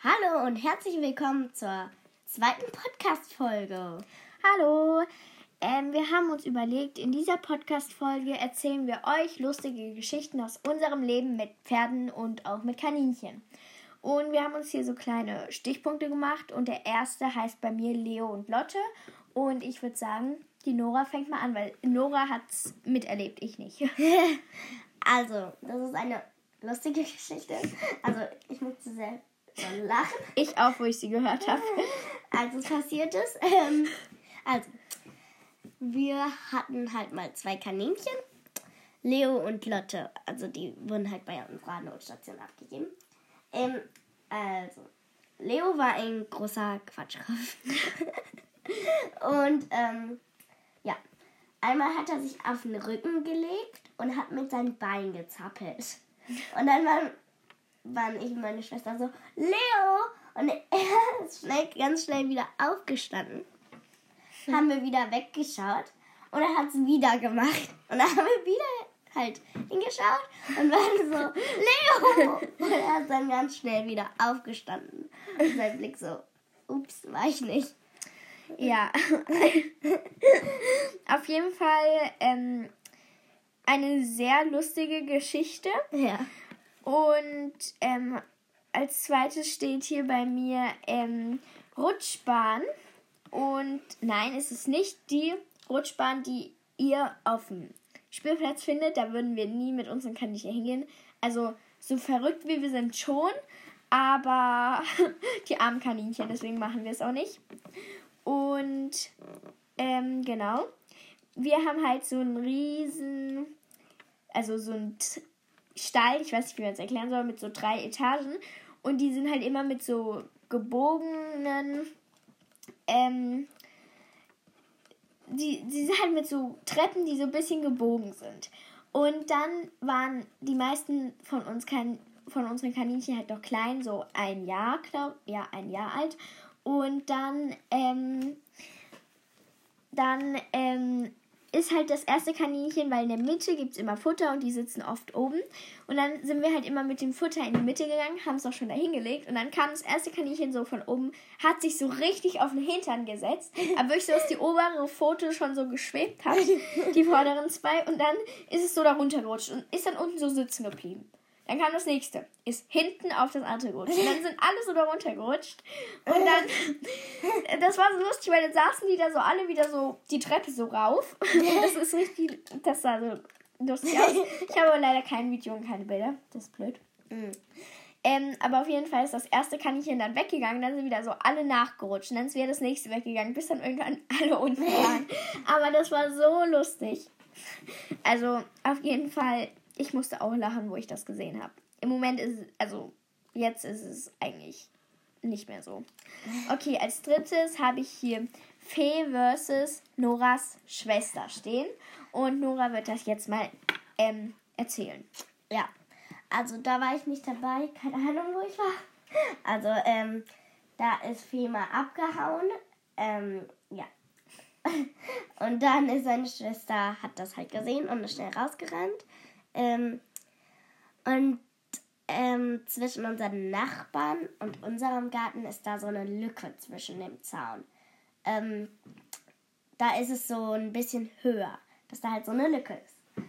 Hallo und herzlich willkommen zur zweiten Podcast-Folge. Hallo. Ähm, wir haben uns überlegt, in dieser Podcast-Folge erzählen wir euch lustige Geschichten aus unserem Leben mit Pferden und auch mit Kaninchen. Und wir haben uns hier so kleine Stichpunkte gemacht und der erste heißt bei mir Leo und Lotte. Und ich würde sagen, die Nora fängt mal an, weil Nora hat es miterlebt, ich nicht. also, das ist eine lustige Geschichte. Also, ich musste sehr lachen. Ich auch, wo ich sie gehört habe. Also, es passiert ist. Ähm, also, wir hatten halt mal zwei Kaninchen. Leo und Lotte. Also, die wurden halt bei unserer Notstation abgegeben. Ähm, also, Leo war ein großer Quatschkopf. und, ähm, ja. Einmal hat er sich auf den Rücken gelegt und hat mit seinem Bein gezappelt. Und dann waren, waren ich und meine Schwester so, Leo! Und er ist schnell, ganz schnell wieder aufgestanden. Hm. Haben wir wieder weggeschaut und er hat es wieder gemacht. Und dann haben wir wieder halt hingeschaut und waren so, Leo! Und er ist dann ganz schnell wieder aufgestanden. Und sein Blick so, ups, war ich nicht. Ja. Auf jeden Fall ähm, eine sehr lustige Geschichte. Ja. Und ähm, als zweites steht hier bei mir ähm, Rutschbahn. Und nein, es ist nicht die Rutschbahn, die ihr auf dem Spielplatz findet. Da würden wir nie mit unseren Kaninchen hingehen. Also so verrückt wie wir sind schon, aber die armen Kaninchen, deswegen machen wir es auch nicht. Und ähm, genau, wir haben halt so einen riesen, also so einen Stall, ich weiß nicht, wie man es erklären soll, mit so drei Etagen. Und die sind halt immer mit so gebogenen, ähm, die, die sind halt mit so Treppen, die so ein bisschen gebogen sind. Und dann waren die meisten von uns kan von unseren Kaninchen halt noch klein, so ein Jahr, glaub, ja, ein Jahr alt. Und dann, ähm, dann ähm, ist halt das erste Kaninchen, weil in der Mitte gibt es immer Futter und die sitzen oft oben. Und dann sind wir halt immer mit dem Futter in die Mitte gegangen, haben es auch schon da hingelegt. Und dann kam das erste Kaninchen so von oben, hat sich so richtig auf den Hintern gesetzt. Aber wirklich so, dass die obere Pfote schon so geschwebt hat, die vorderen zwei. Und dann ist es so da runtergerutscht und ist dann unten so sitzen geblieben. Dann kam das nächste. Ist hinten auf das andere gerutscht. Und dann sind alle so da runtergerutscht. Und dann, das war so lustig, weil dann saßen die da so alle wieder so die Treppe so rauf. Das ist richtig, das sah so lustig aus. Ich habe aber leider kein Video und keine Bilder. Das ist blöd. Mhm. Ähm, aber auf jeden Fall ist das erste Kaninchen dann weggegangen, dann sind wieder so alle nachgerutscht. Und dann ist wieder das nächste weggegangen, bis dann irgendwann alle unten waren. Aber das war so lustig. Also auf jeden Fall ich musste auch lachen, wo ich das gesehen habe. Im Moment ist es, also jetzt ist es eigentlich nicht mehr so. Okay, als drittes habe ich hier Fee versus Noras Schwester stehen. Und Nora wird das jetzt mal ähm, erzählen. Ja, also da war ich nicht dabei. Keine Ahnung, wo ich war. Also, ähm, da ist Fee mal abgehauen. Ähm, ja. Und dann ist seine Schwester, hat das halt gesehen und ist schnell rausgerannt. Ähm, und ähm, zwischen unseren Nachbarn und unserem Garten ist da so eine Lücke zwischen dem Zaun. Ähm, da ist es so ein bisschen höher, dass da halt so eine Lücke ist.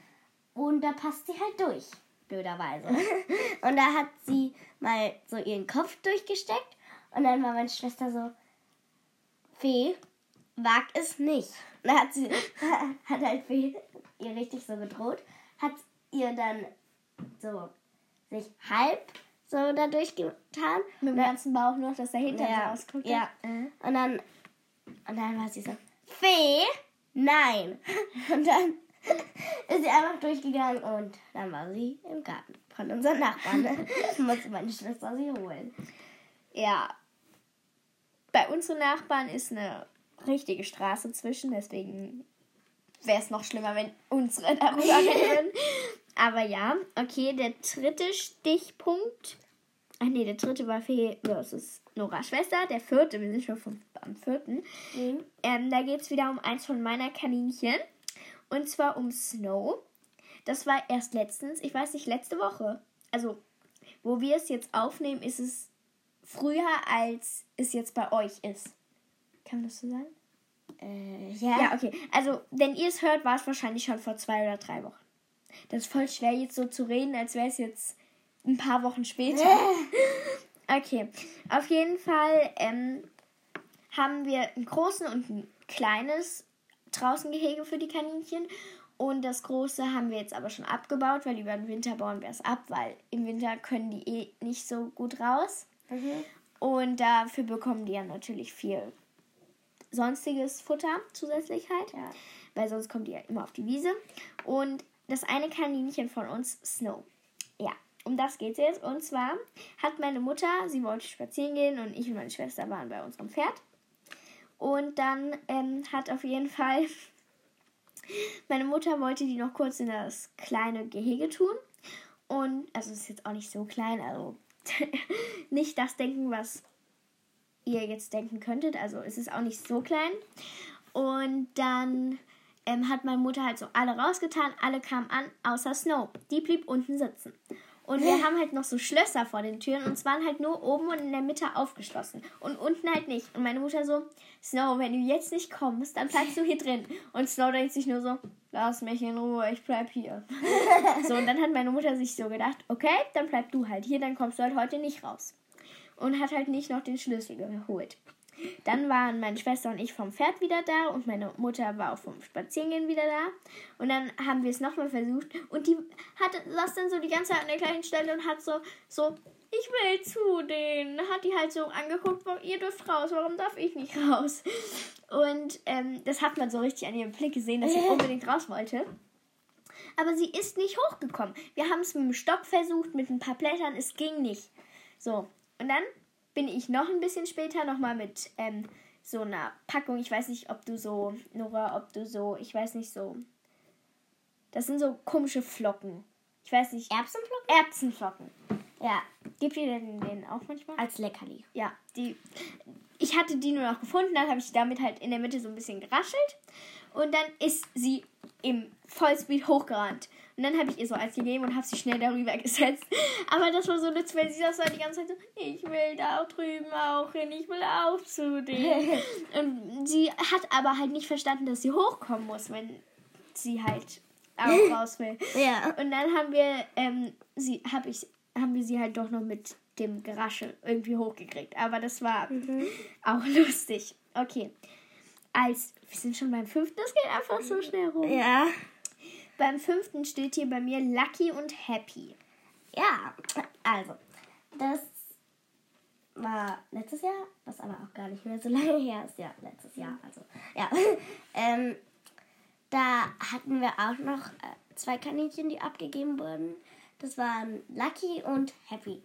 Und da passt sie halt durch, blöderweise. und da hat sie mal so ihren Kopf durchgesteckt und dann war meine Schwester so, Fee, wag es nicht. Und dann hat sie, hat halt Fee ihr richtig so gedroht, hat ihr dann so sich halb so dadurch getan. Mit dem ganzen Bauch noch, dass der Hintern ja, so ausguckt. Ja. Mhm. Und dann und dann war sie so, Fee, nein. Und dann ist sie einfach durchgegangen und dann war sie im Garten von unseren Nachbarn. musste meine Schwester sie holen. Ja. Bei unseren Nachbarn ist eine richtige Straße zwischen, deswegen wäre es noch schlimmer, wenn unsere darüber reden. Aber ja, okay, der dritte Stichpunkt. Ach nee, der dritte war Fee versus Nora Schwester. Der vierte, wir sind schon vom, am vierten. Mhm. Ähm, da geht es wieder um eins von meiner Kaninchen. Und zwar um Snow. Das war erst letztens, ich weiß nicht, letzte Woche. Also, wo wir es jetzt aufnehmen, ist es früher, als es jetzt bei euch ist. Kann man das so sagen? Äh, Ja, ja. okay. Also, wenn ihr es hört, war es wahrscheinlich schon vor zwei oder drei Wochen. Das ist voll schwer, jetzt so zu reden, als wäre es jetzt ein paar Wochen später. Okay, auf jeden Fall ähm, haben wir einen großen und ein kleines Draußengehege für die Kaninchen. Und das große haben wir jetzt aber schon abgebaut, weil über den Winter bauen wir es ab, weil im Winter können die eh nicht so gut raus. Mhm. Und dafür bekommen die ja natürlich viel sonstiges Futter zusätzlich halt. Ja. Weil sonst kommt die ja immer auf die Wiese. Und das eine Kaninchen von uns, Snow. Ja, um das geht's jetzt. Und zwar hat meine Mutter, sie wollte spazieren gehen und ich und meine Schwester waren bei unserem Pferd. Und dann ähm, hat auf jeden Fall meine Mutter wollte die noch kurz in das kleine Gehege tun. Und, also es ist jetzt auch nicht so klein, also nicht das denken, was ihr jetzt denken könntet. Also es ist auch nicht so klein. Und dann ähm, hat meine Mutter halt so alle rausgetan, alle kamen an, außer Snow. Die blieb unten sitzen. Und wir haben halt noch so Schlösser vor den Türen und es waren halt nur oben und in der Mitte aufgeschlossen. Und unten halt nicht. Und meine Mutter so, Snow, wenn du jetzt nicht kommst, dann bleibst du hier drin. Und Snow denkt sich nur so, lass mich in Ruhe, ich bleib hier. so, und dann hat meine Mutter sich so gedacht, okay, dann bleib du halt hier, dann kommst du halt heute nicht raus. Und hat halt nicht noch den Schlüssel geholt. Dann waren meine Schwester und ich vom Pferd wieder da und meine Mutter war auch vom Spazierengehen wieder da. Und dann haben wir es nochmal versucht und die hat, saß dann so die ganze Zeit an der gleichen Stelle und hat so, so, ich will zu denen. Hat die halt so angeguckt, warum ihr dürft raus, warum darf ich nicht raus? Und ähm, das hat man so richtig an ihrem Blick gesehen, dass sie unbedingt raus wollte. Aber sie ist nicht hochgekommen. Wir haben es mit dem Stock versucht, mit ein paar Blättern, es ging nicht. So, und dann bin ich noch ein bisschen später nochmal mit ähm, so einer Packung. Ich weiß nicht, ob du so, Nora, ob du so, ich weiß nicht so. Das sind so komische Flocken. Ich weiß nicht. Erbsenflocken? Erbsenflocken. Ja, Gibt ihr denn den auch manchmal? als Leckerli. Ja, die. Ich hatte die nur noch gefunden, dann habe ich damit halt in der Mitte so ein bisschen geraschelt. Und dann ist sie im Vollspeed hochgerannt. Und dann habe ich ihr so eins gegeben und habe sie schnell darüber gesetzt. Aber das war so nützlich, weil sie das war die ganze Zeit so, ich will da drüben auch hin, ich will auch zu dir. und sie hat aber halt nicht verstanden, dass sie hochkommen muss, wenn sie halt auch raus will. Ja. Und dann haben wir, ähm, sie, hab ich, haben wir sie halt doch noch mit dem Geraschel irgendwie hochgekriegt. Aber das war auch lustig. Okay. Als, wir sind schon beim fünften, das geht einfach so schnell rum. Ja. Beim fünften steht hier bei mir Lucky und Happy. Ja, also, das war letztes Jahr, was aber auch gar nicht mehr so lange her ist. Ja, letztes Jahr, also, ja. ähm, da hatten wir auch noch äh, zwei Kaninchen, die abgegeben wurden. Das waren Lucky und Happy.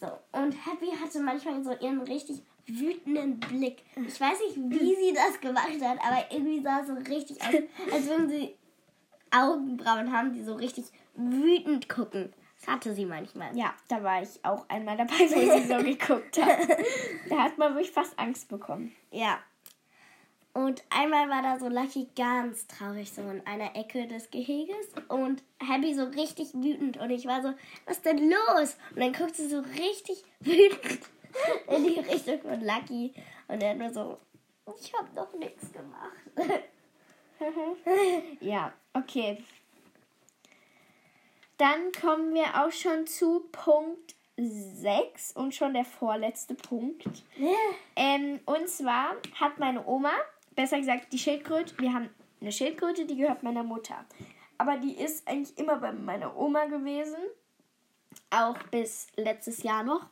So, und Happy hatte manchmal so ihren richtig wütenden Blick. Ich weiß nicht, wie sie das gemacht hat, aber irgendwie sah es so richtig aus, als würden sie Augenbrauen haben, die so richtig wütend gucken. Das hatte sie manchmal. Ja, da war ich auch einmal dabei, wo sie so geguckt hat. Da hat man wirklich fast Angst bekommen. Ja. Und einmal war da so Lucky ganz traurig, so in einer Ecke des Geheges. Und Happy so richtig wütend. Und ich war so, was ist denn los? Und dann guckt sie so richtig wütend in die Richtung von Lucky. Und er nur so, ich hab doch nichts gemacht. Ja, okay. Dann kommen wir auch schon zu Punkt 6 und schon der vorletzte Punkt. Ähm, und zwar hat meine Oma, besser gesagt die Schildkröte, wir haben eine Schildkröte, die gehört meiner Mutter. Aber die ist eigentlich immer bei meiner Oma gewesen. Auch bis letztes Jahr noch.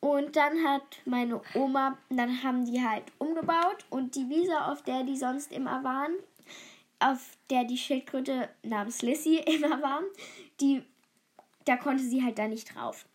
Und dann hat meine Oma, dann haben die halt umgebaut und die Wiese, auf der die sonst immer waren, auf der die Schildkröte namens Lissy immer war, die, da konnte sie halt da nicht drauf.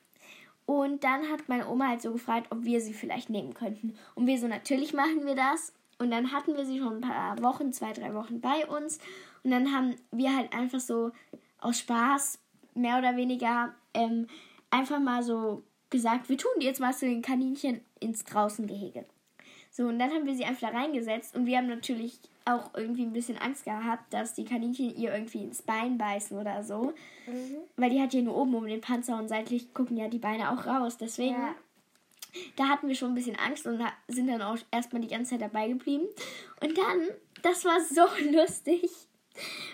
Und dann hat meine Oma halt so gefragt, ob wir sie vielleicht nehmen könnten. Und wir so, natürlich machen wir das. Und dann hatten wir sie schon ein paar Wochen, zwei, drei Wochen bei uns. Und dann haben wir halt einfach so aus Spaß, mehr oder weniger, ähm, einfach mal so gesagt, wir tun die jetzt mal zu den Kaninchen ins Draußengehege. So, und dann haben wir sie einfach da reingesetzt und wir haben natürlich auch irgendwie ein bisschen Angst gehabt, dass die Kaninchen ihr irgendwie ins Bein beißen oder so. Weil die hat ja nur oben um den Panzer und seitlich gucken ja die Beine auch raus. Deswegen Ja. da hatten wir schon ein bisschen Angst und sind dann auch erstmal die ganze Zeit dabei geblieben. Und dann, das war so lustig.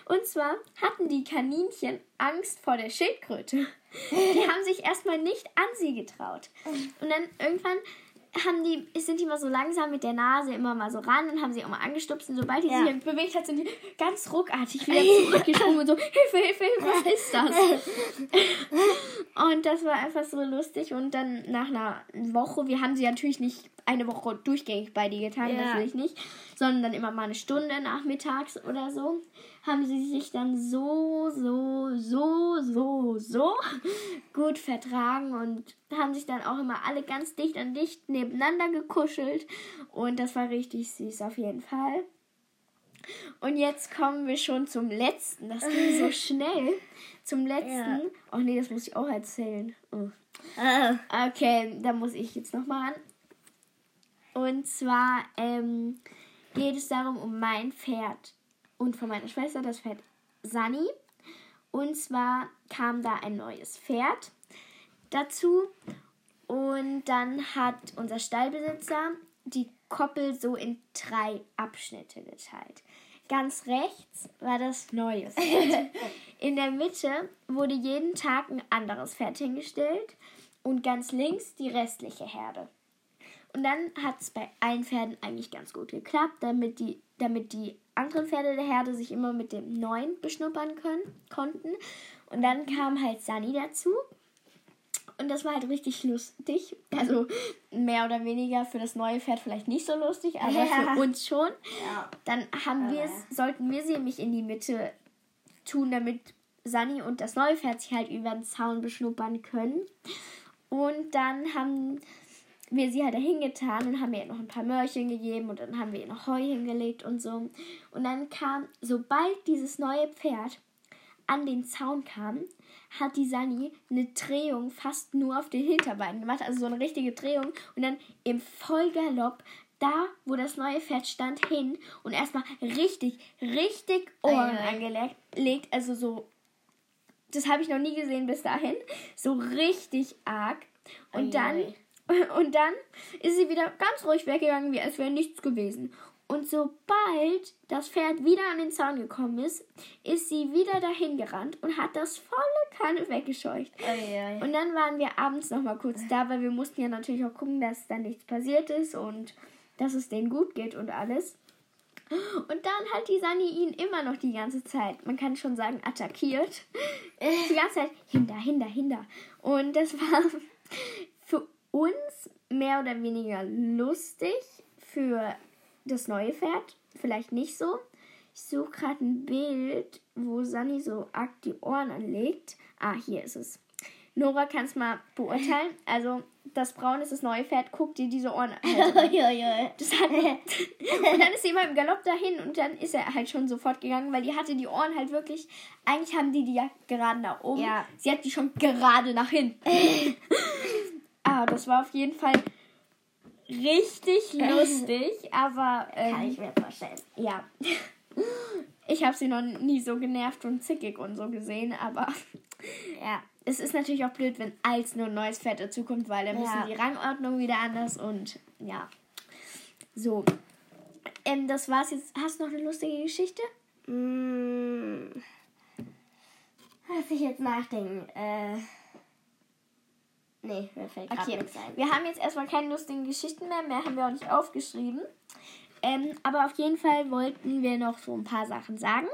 Und zwar hatten die Kaninchen Angst vor der Schildkröte. Die haben sich erstmal nicht an sie getraut. Und dann irgendwann haben die, sind die mal so langsam mit der Nase immer mal so ran und haben sie auch mal angestupst. Und sobald die ja. sich bewegt hat, sind die ganz ruckartig wieder zurückgesprungen und so, Hilfe, Hilfe, Hilfe, was ist das? und das war einfach so lustig. Und dann nach einer Woche, wir haben sie natürlich nicht eine Woche durchgängig bei dir getan, ja. natürlich nicht, sondern dann immer mal eine Stunde nachmittags oder so haben sie sich dann so, so, so, so, so gut vertragen und haben sich dann auch immer alle ganz dicht an dicht nebeneinander gekuschelt. Und das war richtig süß auf jeden Fall. Und jetzt kommen wir schon zum letzten. Das ging so schnell. Zum letzten. Ja. Oh nee, das muss ich auch erzählen. Oh. Ah. Okay, da muss ich jetzt nochmal an. Und zwar ähm, geht es darum, um mein Pferd und von meiner Schwester das Pferd Sunny. Und zwar kam da ein neues Pferd dazu. Und dann hat unser Stallbesitzer die Koppel so in drei Abschnitte geteilt. Ganz rechts war das neue Pferd. In der Mitte wurde jeden Tag ein anderes Pferd hingestellt und ganz links die restliche Herde. Und dann hat es bei allen Pferden eigentlich ganz gut geklappt, damit die, damit die anderen Pferde der Herde sich immer mit dem neuen beschnuppern können, konnten. Und dann kam halt Sunny dazu. Und das war halt richtig lustig. Also mehr oder weniger für das neue Pferd vielleicht nicht so lustig, aber ja. für uns schon. Ja. Dann haben wir sollten wir sie nämlich in die Mitte tun, damit Sunny und das neue Pferd sich halt über den Zaun beschnuppern können. Und dann haben wir sie halt dahin getan und haben ihr noch ein paar Möhrchen gegeben und dann haben wir ihr noch Heu hingelegt und so. Und dann kam, sobald dieses neue Pferd an den Zaun kam, hat die Sani eine Drehung fast nur auf den Hinterbeinen gemacht, also so eine richtige Drehung und dann im Vollgalopp da, wo das neue Pferd stand, hin und erstmal richtig, richtig Ohren angelegt, also so, das habe ich noch nie gesehen bis dahin, so richtig arg. Und dann Und dann ist sie wieder ganz ruhig weggegangen, wie als wäre nichts gewesen. Und sobald das Pferd wieder an den Zaun gekommen ist, ist sie wieder dahin gerannt und hat das volle Kanne weggescheucht. Ei, Und dann waren wir abends noch mal kurz da, weil wir mussten ja natürlich auch gucken, dass da nichts passiert ist und dass es denen gut geht und alles. Und dann hat die Sani ihn immer noch die ganze Zeit, man kann schon sagen, attackiert. Die ganze Zeit hinter, hinter, hinter. Und das war uns mehr oder weniger lustig für das neue Pferd. Vielleicht nicht so. Ich suche gerade ein Bild, wo Sunny so arg die Ohren anlegt. Ah, hier ist es. Nora kann es mal beurteilen. Also, das Braun ist das neue Pferd. Guck dir diese Ohren an. das hat, und dann ist sie immer im Galopp dahin und dann ist er halt schon sofort gegangen, weil die hatte die Ohren halt wirklich. Eigentlich haben die die ja gerade nach oben. Ja. Sie hat die schon gerade nach hinten. Ah, das war auf jeden Fall richtig lustig, aber. Ähm, Kann ich mir vorstellen. Ja. Ich habe sie noch nie so genervt und zickig und so gesehen, aber. Ja. Es ist natürlich auch blöd, wenn als nur ein neues Pferd dazukommt, weil dann ja. müssen die Rangordnung wieder anders und ja. So. Ähm, das war's jetzt. Hast du noch eine lustige Geschichte? Mmh. Lass ich jetzt nachdenken. Äh. Nee, mir fällt okay. nichts ein. Wir haben jetzt erstmal keine lustigen Geschichten mehr. Mehr haben wir auch nicht aufgeschrieben. Ähm, aber auf jeden Fall wollten wir noch so ein paar Sachen sagen.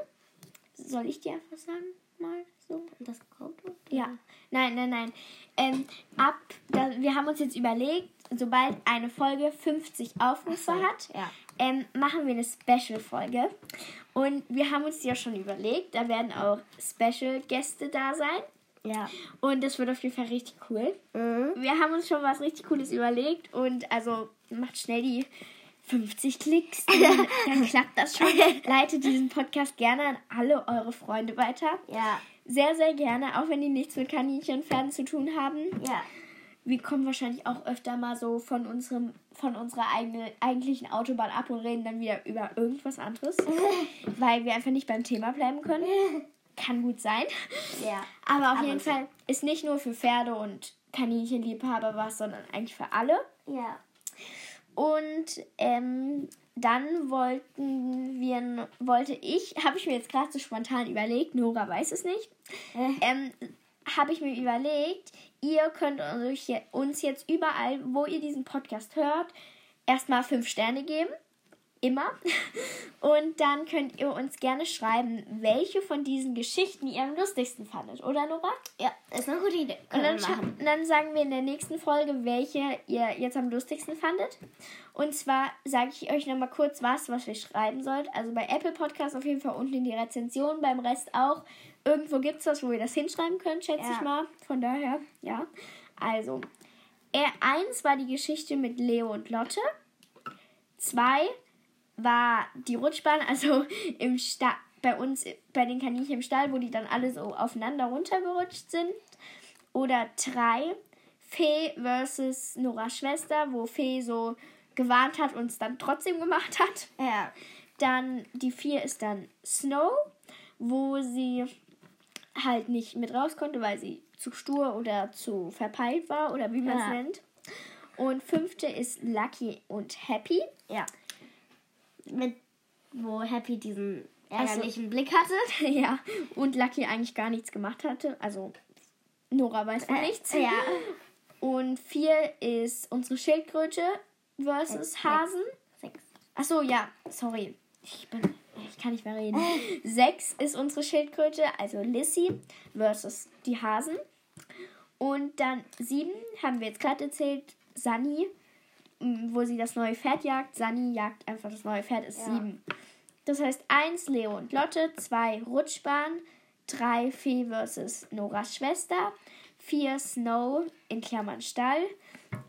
Soll ich dir einfach sagen? Mal so. Das Auto? Ja. Nein, nein, nein. Ähm, ab, da, wir haben uns jetzt überlegt, sobald eine Folge 50 Aufrufe so, hat, ja. ähm, machen wir eine Special-Folge. Und wir haben uns ja schon überlegt, da werden auch Special-Gäste da sein. Ja. Und das wird auf jeden Fall richtig cool. Mhm. Wir haben uns schon was richtig Cooles überlegt und also macht schnell die 50 Klicks, dann, dann klappt das schon. Leitet diesen Podcast gerne an alle eure Freunde weiter. Ja. Sehr, sehr gerne, auch wenn die nichts mit Kaninchenpferden zu tun haben. Ja. Wir kommen wahrscheinlich auch öfter mal so von unserem, von unserer eigenen, eigentlichen Autobahn ab und reden dann wieder über irgendwas anderes. weil wir einfach nicht beim Thema bleiben können. Kann gut sein. Ja. Aber auf jeden Fall ist nicht nur für Pferde und Kaninchenliebhaber warst, sondern eigentlich für alle. Ja. Und ähm, dann wollten wir, wollte ich, habe ich mir jetzt gerade so spontan überlegt, Nora weiß es nicht, Äh. ähm, habe ich mir überlegt, ihr könnt uns jetzt überall, wo ihr diesen Podcast hört, erstmal fünf Sterne geben. Immer. Und dann könnt ihr uns gerne schreiben, welche von diesen Geschichten ihr am lustigsten fandet. Oder, Nora? Ja, ist eine gute Idee. Und dann, machen. dann sagen wir in der nächsten Folge, welche ihr jetzt am lustigsten fandet. Und zwar sage ich euch nochmal kurz was, was wir schreiben sollt. Also bei Apple Podcast auf jeden Fall unten in die Rezension, beim Rest auch. Irgendwo gibt es was, wo ihr das hinschreiben könnt, schätze Ja. ich mal. Von daher, ja. Also, R1 war die Geschichte mit Leo und Lotte. 2 war die Rutschbahn, also im Sta bei uns, bei den Kaninchen im Stall, wo die dann alle so aufeinander runtergerutscht sind. Oder 3 Fee versus Noras Schwester, wo Fee so gewarnt hat und es dann trotzdem gemacht hat. Ja. Dann die 4 ist dann Snow, wo sie halt nicht mit raus konnte, weil sie zu stur oder zu verpeilt war oder wie man es Ja. nennt. Und fünfte ist Lucky und Happy. Ja. Mit, wo Happy diesen Ach so. ärgerlichen Blick hatte. ja, und Lucky eigentlich gar nichts gemacht hatte. Also Nora weiß von nichts. Ja. Und vier ist unsere Schildkröte versus Sechs. Hasen. Sechs. Ach so, ja, sorry. Ich bin ich kann nicht mehr reden. Sechs ist unsere Schildkröte, also Lissy versus die Hasen. Und dann sieben haben wir jetzt gerade erzählt, Sunny, wo sie das neue Pferd jagt. Sunny jagt einfach das neue Pferd, ist Ja. sieben. Das heißt eins Leo und Lotte, zwei Rutschbahn, drei Fee versus Noras Schwester, vier Snow in Klammern Stall,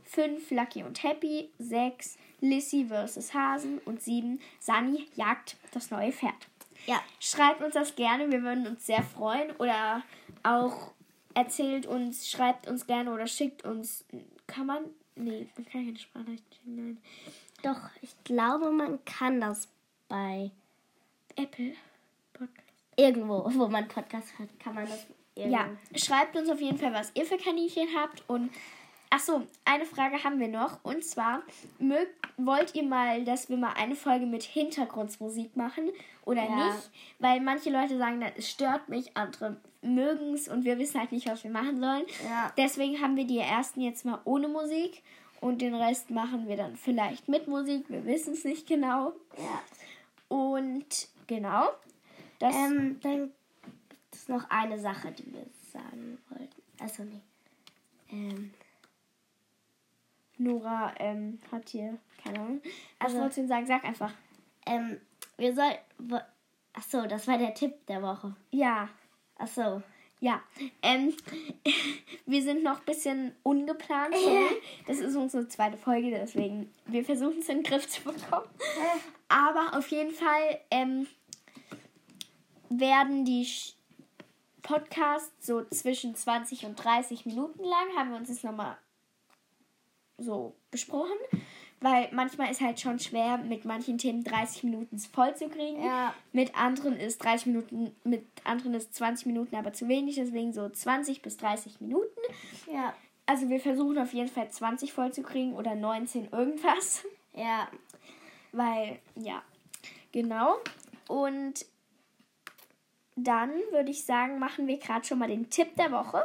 fünf Lucky und Happy, sechs Lissy versus Hasen und sieben Sunny jagt das neue Pferd. Ja. Schreibt uns das gerne, wir würden uns sehr freuen. Oder auch erzählt uns, schreibt uns gerne oder schickt uns. Kann man? Nee, man kann keine Sprachnachrichten schicken. Nein. Doch, ich glaube, man kann das bei Apple Podcast. irgendwo, wo man Podcast hört, kann man das irgendwo. Ja, schreibt uns auf jeden Fall, was ihr für Kaninchen habt. Und ach so, eine Frage haben wir noch. Und zwar, mögt, wollt ihr mal, dass wir mal eine Folge mit Hintergrundmusik machen oder Ja. nicht? Weil manche Leute sagen dann, es stört mich, andere mögen es und wir wissen halt nicht, was wir machen sollen. Ja. Deswegen haben wir die ersten jetzt mal ohne Musik. Und den Rest machen wir dann vielleicht mit Musik. Wir wissen es nicht genau. ja. Und genau. Das Ähm, dann gibt es noch eine Sache, die wir sagen wollten. Also nee. Ähm, Nora ähm, hat hier, keine Ahnung. Was Also- wolltest du denn sagen? Sag einfach. ähm, wir sollten. Ach so, das war der Tipp der Woche. Ja, Ach so. ja. Ähm, wir sind noch ein bisschen ungeplant. Sorry. Das ist unsere zweite Folge, deswegen wir versuchen es in den Griff zu bekommen. Aber auf jeden Fall ähm, werden die Podcasts so zwischen 20 und 30 Minuten lang. Haben wir uns jetzt nochmal so besprochen. Weil manchmal ist halt schon schwer, mit manchen Themen 30 Minuten voll zu kriegen. Ja. Mit anderen ist 30 Minuten, mit anderen ist 20 Minuten aber zu wenig, deswegen so 20 bis 30 Minuten. Ja. Also wir versuchen auf jeden Fall 20 voll zu kriegen oder 19 irgendwas. Ja. Weil, ja, genau. Und dann würde ich sagen, machen wir gerade schon mal den Tipp der Woche.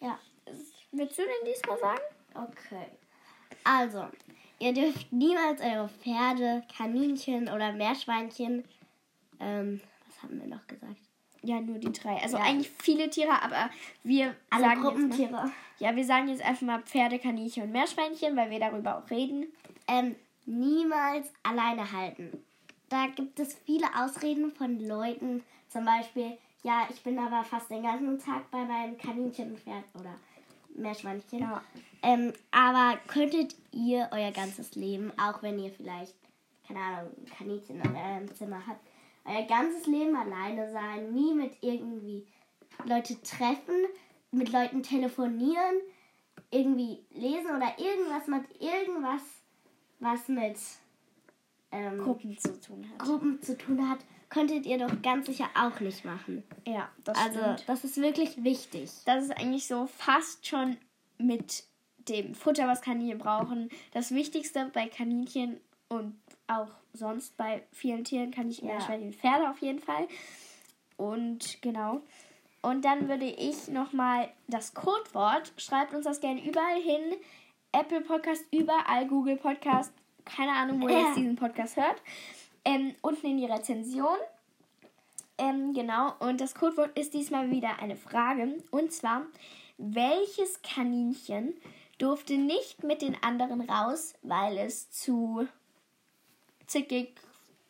Ja. Willst du denn diesmal sagen? Okay. Also, ihr dürft niemals eure Pferde, Kaninchen oder Meerschweinchen. Ähm, was haben wir noch gesagt? Ja, nur die drei. Also Ja. eigentlich viele Tiere, aber wir Alle sagen Jetzt mal, Gruppentiere. ja, wir sagen jetzt einfach mal Pferde, Kaninchen und Meerschweinchen, weil wir darüber auch reden. Ähm, niemals alleine halten. Da gibt es viele Ausreden von Leuten. Zum Beispiel, ja, ich bin aber fast den ganzen Tag bei meinem Kaninchenpferd oder Meerschweinchen. Ja. Ähm, aber könntet ihr euer ganzes Leben, auch wenn ihr vielleicht, keine Ahnung, ein Kaninchen in eurem Zimmer habt, euer ganzes Leben alleine sein, nie mit irgendwie Leute treffen, mit Leuten telefonieren, irgendwie lesen oder irgendwas mit irgendwas, was mit ähm, Gruppen zu tun hat. Gruppen zu tun hat, könntet ihr doch ganz sicher auch nicht machen. Ja, das Also, stimmt. das ist wirklich wichtig. Das ist eigentlich so fast schon mit dem Futter, was Kaninchen brauchen. Das Wichtigste bei Kaninchen und auch sonst bei vielen Tieren, Kaninchen, Ja. Meerschweinchen, Pferde auf jeden Fall. Und genau. Und dann würde ich nochmal das Codewort, schreibt uns das gerne überall hin. Apple Podcast, überall, Google Podcast, keine Ahnung, wo ihr jetzt diesen Podcast hört. Ähm, unten in die Rezension. Ähm, genau, und das Codewort ist diesmal wieder eine Frage. Und zwar, welches Kaninchen durfte nicht mit den anderen raus, weil es zu zickig,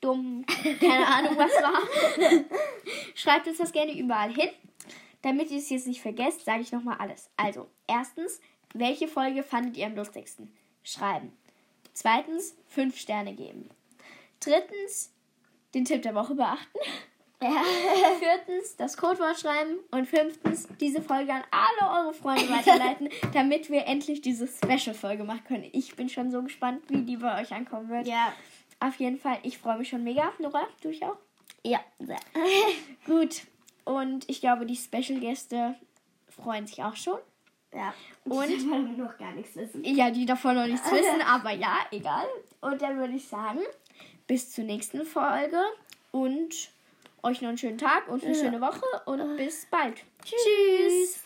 dumm, keine Ahnung was war? Schreibt uns das gerne überall hin. Damit ihr es jetzt nicht vergesst, sage ich nochmal alles. Also, erstens, welche Folge fandet ihr am lustigsten? Schreiben. Zweitens, fünf Sterne geben. Drittens, den Tipp der Woche beachten. Ja. Viertens, das Codewort schreiben. Und fünftens, diese Folge an alle eure Freunde weiterleiten, damit wir endlich diese Special-Folge machen können. Ich bin schon so gespannt, wie die bei euch ankommen wird. Ja. Auf jeden Fall, ich freue mich schon mega. Nora, du dich auch? Ja. Sehr. Gut. Und ich glaube, die Special-Gäste freuen sich auch schon. Ja. Und? Die wollen noch gar nichts wissen. Ja, die davon noch nichts wissen, aber ja, egal. Und dann würde ich sagen, bis zur nächsten Folge und euch noch einen schönen Tag und eine Ja. schöne Woche und bis bald. Tschüss.